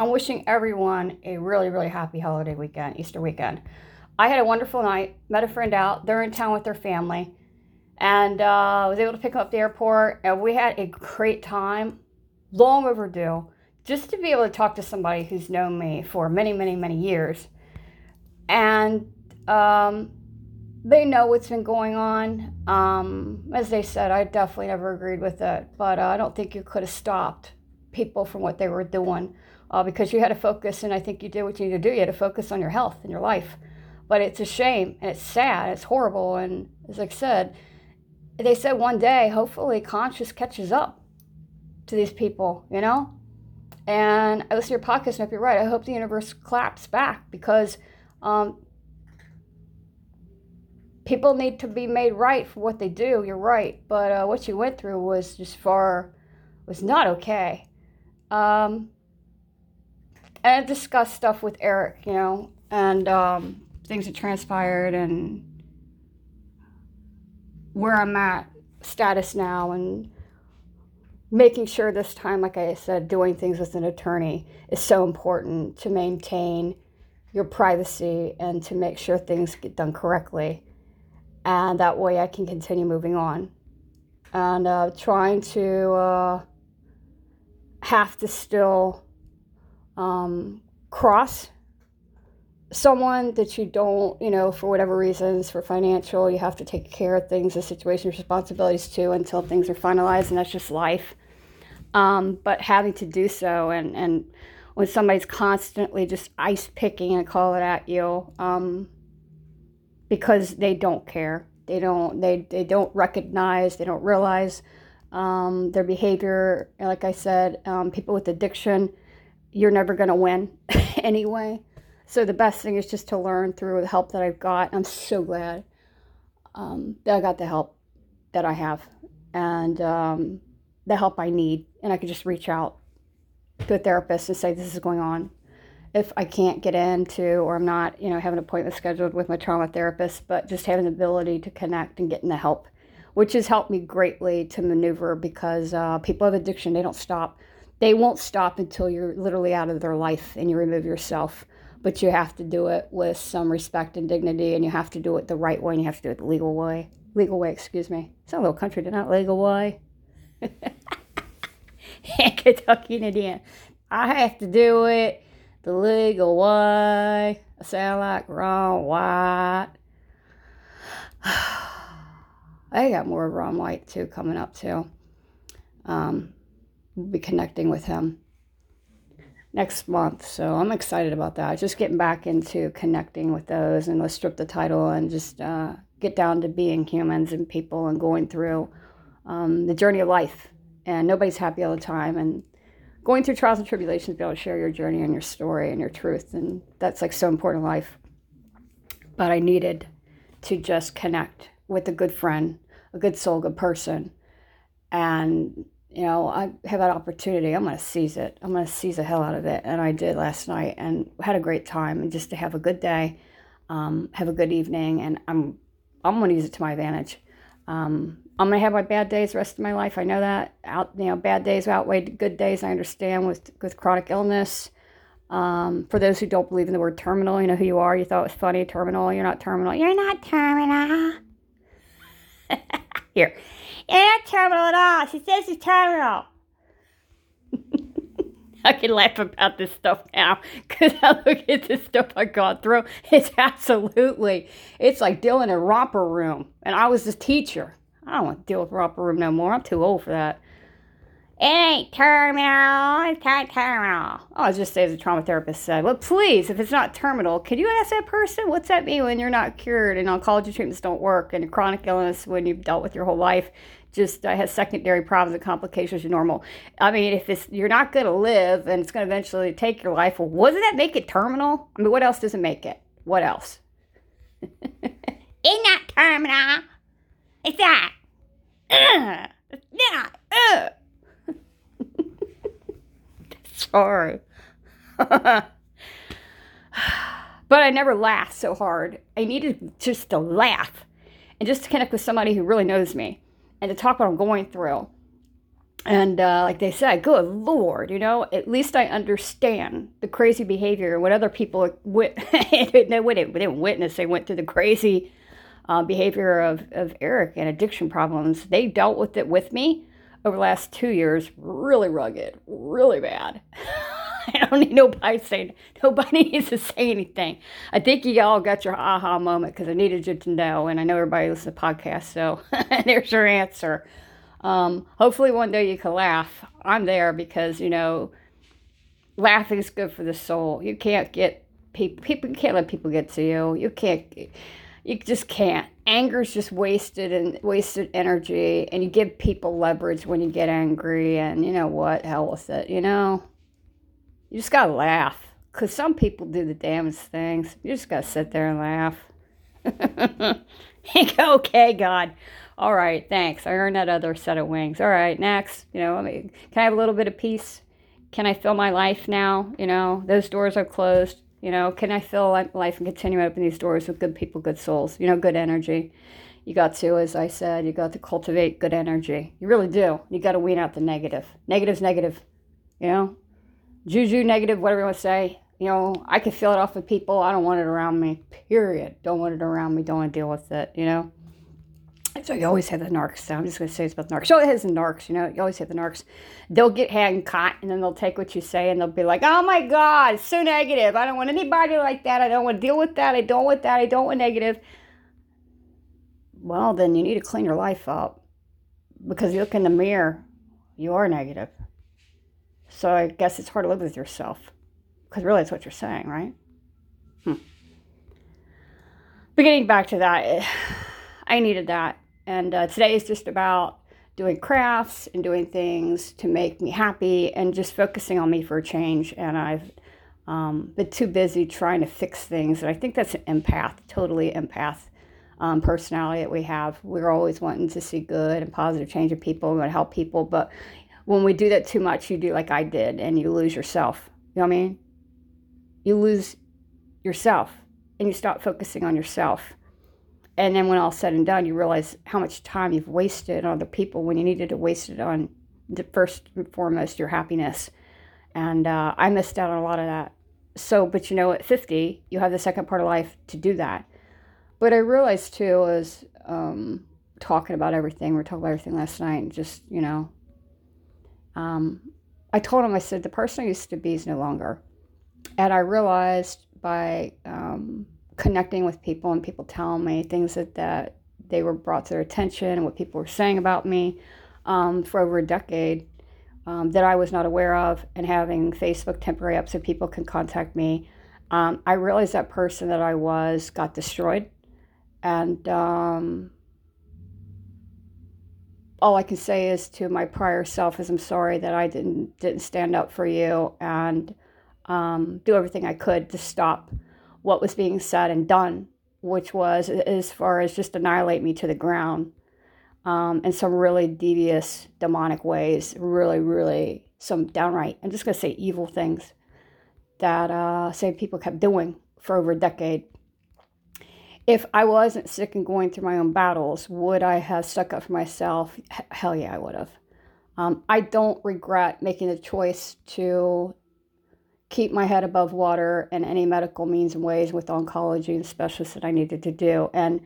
I'm wishing everyone a really, really happy holiday weekend, Easter weekend. I had a wonderful night, met a friend out. They're in town with their family, and uh, was able to pick them up the airport, and we had a great time, long overdue, just to be able to talk to somebody who's known me for many, many, many years. And um, they know what's been going on. Um, as they said, I definitely never agreed with it, but uh, I don't think you could have stopped people from what they were doing uh, because you had to focus, and I think you did what you need to do. You had to focus on your health and your life. But it's a shame, and it's sad, it's horrible, and as I said, they said one day, hopefully, conscious catches up to these people, you know. And I listen to your podcast, and if you're right, I hope the universe claps back because um, people need to be made right for what they do. You're right, but uh, what you went through was just far was not okay. Um, and I discussed stuff with Eric, you know, and um, things that transpired and where I'm at, status now, and making sure this time, like I said, doing things with an attorney is so important to maintain your privacy and to make sure things get done correctly and that way I can continue moving on. And uh, trying to uh, have to still um, cross someone that you don't, you know, for whatever reasons, for financial, you have to take care of things, the situation, responsibilities too, until things are finalized, and that's just life. Um, but having to do so, and, and when somebody's constantly just ice picking and call it at you, um, because they don't care. They don't they, they don't recognize, they don't realize um, their behavior. Like I said, um, people with addiction, you're never going to win anyway. So the best thing is just to learn through the help that I've got. I'm so glad um, that I got the help that I have and um, the help I need. And I could just reach out to a therapist and say, this is going on if I can't get into or I'm not, you know, having an appointment scheduled with my trauma therapist, but just having the ability to connect and getting the help, which has helped me greatly to maneuver because uh, people have addiction, they don't stop. They won't stop until you're literally out of their life and you remove yourself. But you have to do it with some respect and dignity, and you have to do it the right way, and you have to do it the legal way. Legal way, excuse me. It's a little country, not legal way. Kentucky Indiana. I have to do it the legal way. I sound like Ron White. I got more Ron White too coming up too. Um, be connecting with him next month, so I'm excited about that. Just getting back into connecting with those, and let's strip the title and just uh, get down to being humans and people and going through um, the journey of life. And nobody's happy all the time, and going through trials and tribulations, be able to share your journey and your story and your truth. And that's like so important in life. But I needed to just connect with a good friend, a good soul, good person. And, you know, I have that opportunity. I'm going to seize it. I'm going to seize the hell out of it. And I did last night and had a great time. And just to have a good day, um, have a good evening. And I'm, I'm going to use it to my advantage. Um, I'm gonna have my bad days the rest of my life. I know that. Out, you know, bad days outweigh good days. I understand with with chronic illness. Um, for those who don't believe in the word terminal, you know who you are. You thought it was funny. Terminal. You're not terminal. You're not terminal. Here, you're terminal at all. She says she's terminal. I can laugh about this stuff now because I look at this stuff I got through. It's absolutely, it's like dealing in a romper room. And I was a teacher. I don't want to deal with romper room no more. I'm too old for that. It ain't terminal. It's not terminal. Oh, I'll just say as a trauma therapist said, well, please, if it's not terminal, can you ask that person what's that mean when you're not cured and oncology treatments don't work and chronic illness when you've dealt with your whole life just has secondary problems and complications are normal. I mean, if it's you're not going to live and it's going to eventually take your life, well, doesn't that make it terminal? I mean, what else does it make it? What else? it's not terminal. It's that. Uh, yeah. Uh. Sorry. but I never laughed so hard. I needed just to laugh and just to connect with somebody who really knows me and to talk what I'm going through. and uh, like they said, good lord, you know, at least I understand the crazy behavior. and What other people wit- they didn't witness, they went through the crazy uh, behavior of, of Eric and addiction problems. They dealt with it with me over the last two years, really rugged, really bad. I don't need nobody saying, nobody needs to say anything. I think you all got your aha moment because I needed you to know, and I know everybody listens to podcasts, so there's your answer. Um, hopefully, one day you can laugh. I'm there because, you know, laughing is good for the soul. You can't get people, people, can't let people get to you. You can't, you just can't. Anger is just wasted and wasted energy, and you give people leverage when you get angry, and you know what? Hell with it, you know? You just gotta laugh. Because some people do the damnest things. You just gotta sit there and laugh. okay, God. All right, thanks. I earned that other set of wings. All right, next. You know, can I have a little bit of peace? Can I fill my life now? You know, those doors are closed. You know, can I fill life and continue to open these doors with good people, good souls? You know, good energy. You got to, as I said, you got to cultivate good energy. You really do. You got to wean out the negative. Negative's negative. You know, juju negative, whatever you want to say. You know, I can feel it off of people. I don't want it around me. Period. Don't want it around me. Don't want to deal with it. You know. So you always have the narcs. So I'm just going to say it's about the narcs. So it has the narcs, you know, you always have the narcs. They'll get hand caught and then they'll take what you say and they'll be like, oh my God, so negative. I don't want anybody like that. I don't want to deal with that. I don't want that. I don't want negative. Well, then you need to clean your life up because you look in the mirror, you are negative. So I guess it's hard to live with yourself because really that's what you're saying, right? Hmm. But getting back to that, I needed that and uh, today is just about doing crafts and doing things to make me happy and just focusing on me for a change. And I've um, been too busy trying to fix things. And I think that's an empath, totally empath um, personality that we have. We're always wanting to see good and positive change in people. We want to help people. But when we do that too much, you do like I did and you lose yourself. You know what I mean? You lose yourself and you stop focusing on yourself and then when all said and done, you realize how much time you've wasted on other people when you needed to waste it on the first and foremost your happiness. And uh, I missed out on a lot of that. So, but you know, at 50, you have the second part of life to do that. But I realized too, as um, talking about everything, we are talking about everything last night, just, you know, um, I told him, I said, the person I used to be is no longer. And I realized by, um, connecting with people and people telling me things that, that they were brought to their attention and what people were saying about me um, for over a decade um, that I was not aware of, and having Facebook temporary up so people can contact me. Um, I realized that person that I was got destroyed, and um, all I can say is to my prior self is I'm sorry that I didn't didn't stand up for you and um, do everything I could to stop what was being said and done, which was as far as just annihilate me to the ground um, in some really devious, demonic ways. Really, really, some downright, I'm just going to say evil things that uh, same people kept doing for over a decade. If I wasn't sick and going through my own battles, would I have stuck up for myself? H- hell yeah, I would have. Um, I don't regret making the choice to keep my head above water in any medical means and ways with oncology and specialists that I needed to do, and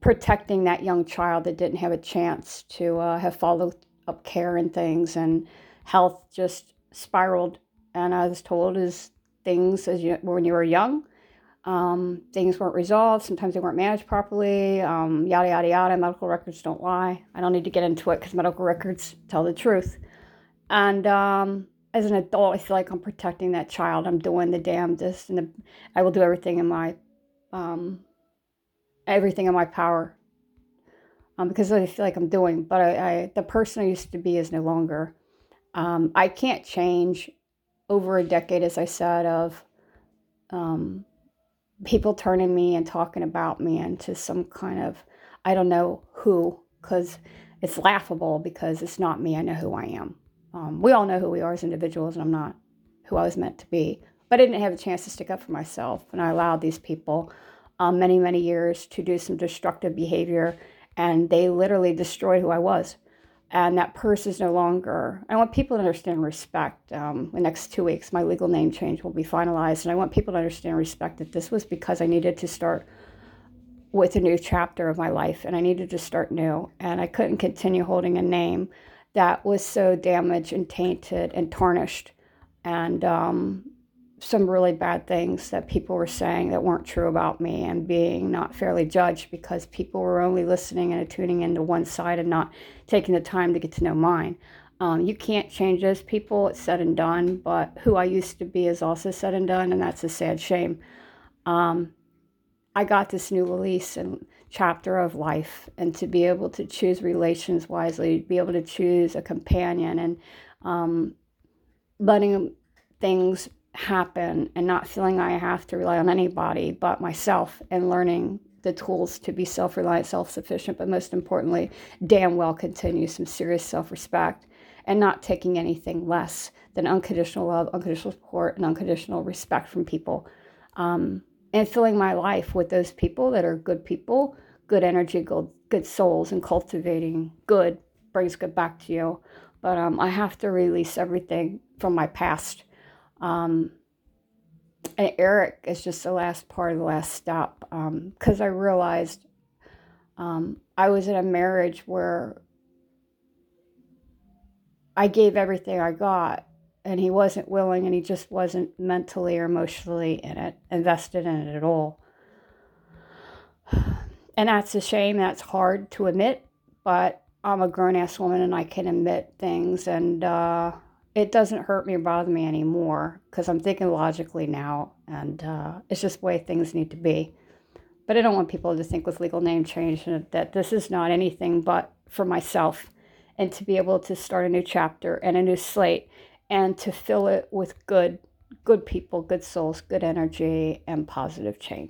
protecting that young child that didn't have a chance to uh, have follow up care and things, and health just spiraled. And I was told as things as you, when you were young, um, things weren't resolved. Sometimes they weren't managed properly. Um, yada yada yada. Medical records don't lie. I don't need to get into it because medical records tell the truth. And um, as an adult, I feel like I'm protecting that child. I'm doing the damnedest, and the, I will do everything in my, um, everything in my power, um, because I feel like I'm doing. But I, I, the person I used to be is no longer. Um, I can't change over a decade, as I said, of um, people turning me and talking about me into some kind of, I don't know who, because it's laughable because it's not me. I know who I am. Um, we all know who we are as individuals, and I'm not who I was meant to be. But I didn't have a chance to stick up for myself, and I allowed these people um, many, many years to do some destructive behavior, and they literally destroyed who I was. And that purse is no longer. I want people to understand respect. Um, the next two weeks, my legal name change will be finalized, and I want people to understand respect that this was because I needed to start with a new chapter of my life, and I needed to start new, and I couldn't continue holding a name that was so damaged and tainted and tarnished, and um, some really bad things that people were saying that weren't true about me and being not fairly judged because people were only listening and tuning into one side and not taking the time to get to know mine. Um, you can't change those people, it's said and done, but who I used to be is also said and done, and that's a sad shame. Um, I got this new release and chapter of life, and to be able to choose relations wisely, be able to choose a companion, and um, letting things happen and not feeling I have to rely on anybody but myself and learning the tools to be self reliant, self sufficient, but most importantly, damn well continue some serious self respect and not taking anything less than unconditional love, unconditional support, and unconditional respect from people. Um, and filling my life with those people that are good people, good energy, good, good souls, and cultivating good brings good back to you. But um, I have to release everything from my past um, and Eric is just the last part of the last stop because um, I realized um, I was in a marriage where I gave everything I got and he wasn't willing and he just wasn't mentally or emotionally in it, invested in it at all. And that's a shame. That's hard to admit, but I'm a grown ass woman and I can admit things. And, uh, it doesn't hurt me or bother me anymore because I'm thinking logically now, and uh, it's just the way things need to be. But I don't want people to think with legal name change that this is not anything but for myself and to be able to start a new chapter and a new slate and to fill it with good good people, good souls, good energy and positive change.